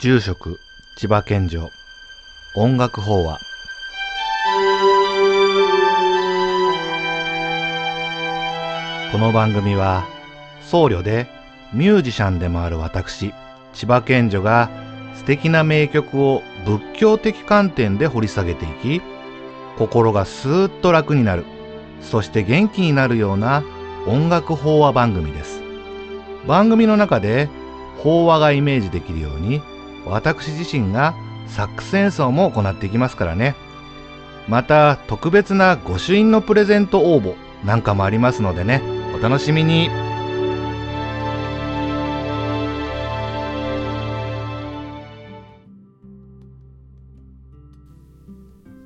住職千葉県城。音楽法話。この番組は僧侶でミュージシャンでもある私千葉県女が素敵な名曲を仏教的観点で掘り下げていき心がスーッと楽になるそして元気になるような音楽法話番組です。番組の中で法話がイメージできるように私自身がサックス演奏も行っていきますからね。また特別な御朱印のプレゼント応募なんかもありますのでね。お楽しみに。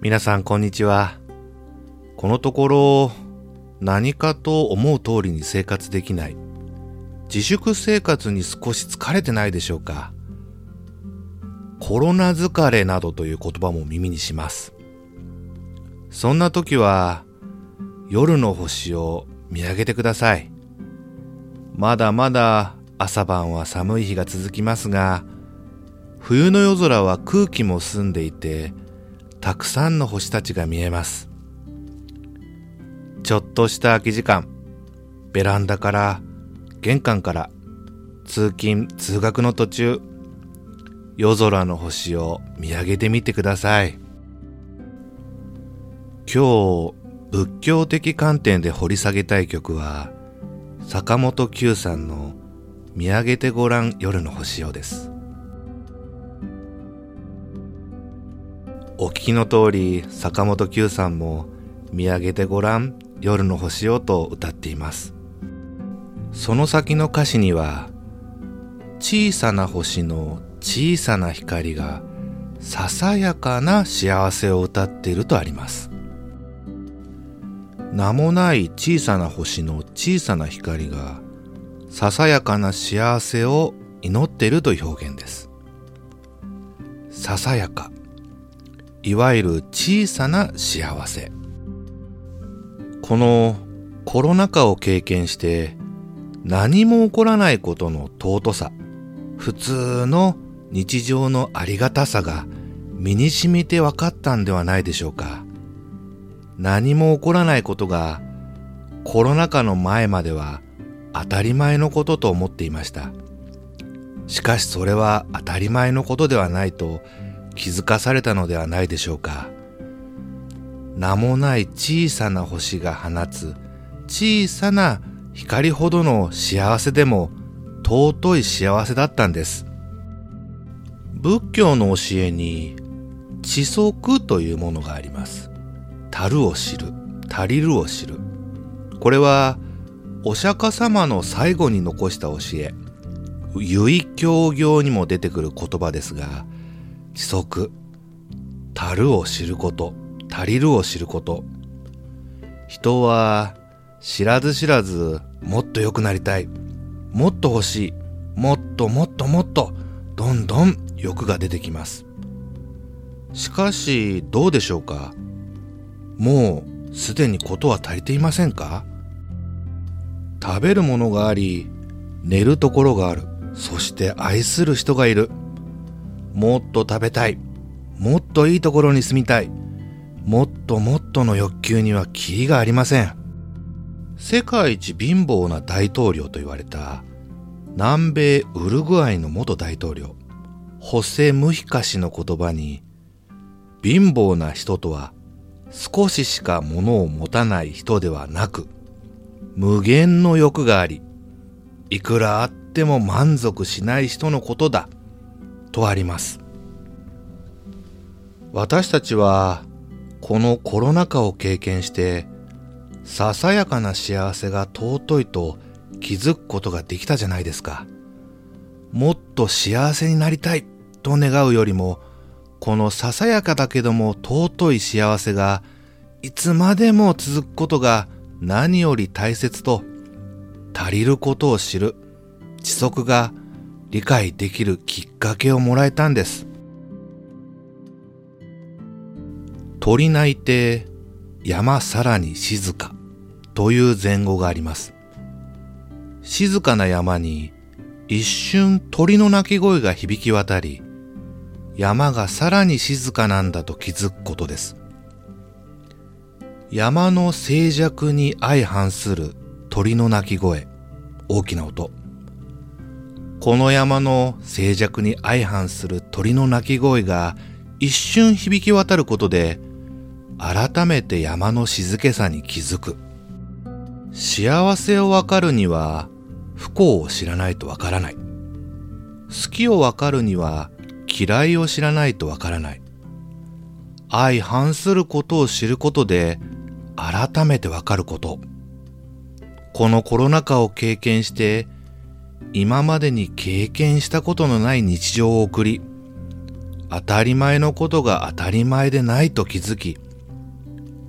皆さんこんにちは。このところ何かと思う通りに生活できない。自粛生活に少し疲れてないでしょうか。コロナ疲れなどという言葉も耳にします。そんな時は夜の星を見上げてください。まだまだ朝晩は寒い日が続きますが冬の夜空は空気も澄んでいてたくさんの星たちが見えます。ちょっとした空き時間ベランダから玄関から通勤通学の途中夜空の星を見上げてみてください。今日仏教的観点で掘り下げたい曲は坂本九さんの「見上げてごらん夜の星を」です。お聞きの通り坂本九さんも「見上げてごらん夜の星を」と歌っています。その先の歌詞には小さな星の小さな光がささやかな幸せを歌っているとあります。名もない小さな星の小さな光がささやかな幸せを祈っているという表現です。ささやか。いわゆる小さな幸せ。このコロナ禍を経験して何も起こらないことの尊さ。普通の日常のありがたさが身に染みて分かったんではないでしょうか。何も起こらないことがコロナ禍の前までは当たり前のことと思っていました。しかしそれは当たり前のことではないと気づかされたのではないでしょうか。名もない小さな星が放つ小さな光ほどの幸せでも尊い幸せだったんです。仏教の教えに知足というものがあります。足るを知る足りるを知る。これはお釈迦様の最後に残した教え。唯教行にも出てくる言葉ですが知足。足るを知ること足りるを知ること。人は知らず知らずもっと良くなりたい。もっと欲しい。もっともっともっとどんどん欲が出てきます。しかしどうでしょうか？もうすでにことは足りていませんか？食べるものがあり寝るところがある。そして愛する人がいる。もっと食べたい。もっといいところに住みたい。もっともっとの欲求にはキリがありません。世界一貧乏な大統領と言われた南米ウルグアイの元大統領。ホセ・ムヒカ氏の言葉に貧乏な人とは少ししか物を持たない人ではなく無限の欲がありいくらあっても満足しない人のことだとあります私たちはこのコロナ禍を経験してささやかな幸せが尊いと気づくことができたじゃないですか。もっと幸せになりたいと願うよりも、このささやかだけども尊い幸せがいつまでも続くことが何より大切と足りることを知る知足が理解できるきっかけをもらえたんです。鳥鳴いて山さらに静かという前後があります。静かな山に一瞬鳥の鳴き声が響き渡り、山がさらに静かなんだと気づくことです。山の静寂に相反する鳥の鳴き声、大きな音。この山の静寂に相反する鳥の鳴き声が一瞬響き渡ることで、改めて山の静けさに気づく。幸せをわかるには、不幸を知らないとわからない。好きをわかるには、嫌いを知らないとわからない。相反することを知ることで、改めてわかること。このコロナ禍を経験して、今までに経験したことのない日常を送り、当たり前のことが当たり前でないと気づき、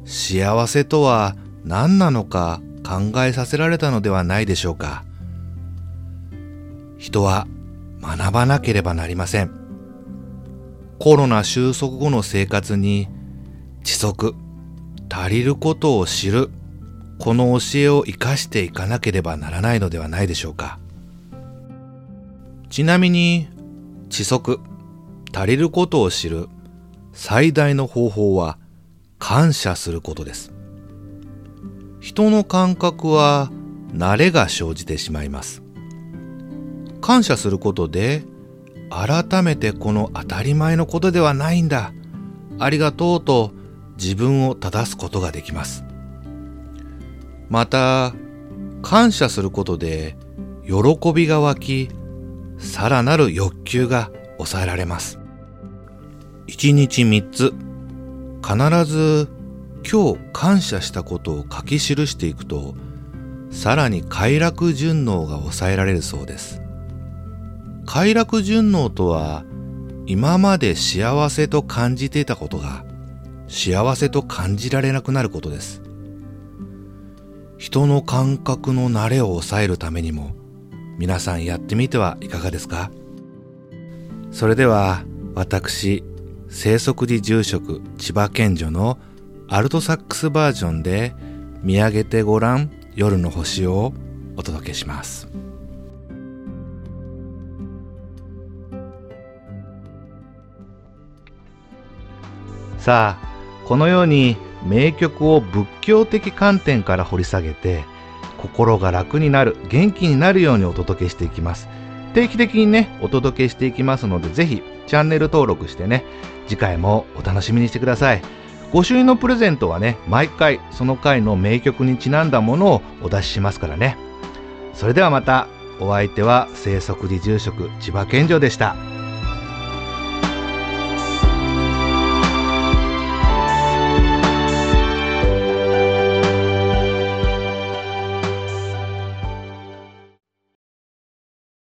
幸せとは何なのか考えさせられたのではないでしょうか。人は学ばなければなりません。コロナ収束後の生活に、知足、足りることを知る、この教えを生かしていかなければならないのではないでしょうか。ちなみに、知足、足りることを知る最大の方法は感謝することです。人の感覚は慣れが生じてしまいます。感謝することで改めてこの当たり前のことではないんだ。ありがとうと自分を正すことができます。また、感謝することで喜びが湧き、さらなる欲求が抑えられます。一日三つ、必ず今日感謝したことを書き記していくと、さらに快楽順応が抑えられるそうです。快楽順応とは、今まで幸せと感じていたことが幸せと感じられなくなることです。人の感覚の慣れを抑えるためにも皆さんやってみてはいかがですか？それでは私生息寺住職千葉県女のアルトサックスバージョンで見上げてごらん夜の星をお届けします。さあ、このように名曲を仏教的観点から掘り下げて心が楽になる、元気になるようにお届けしていきます。定期的にね、お届けしていきますので、ぜひチャンネル登録してね、次回もお楽しみにしてください。御朱印のプレゼントはね、毎回その回の名曲にちなんだものをお出ししますからね。それではまた、お相手は生息寺住職千葉健城でした。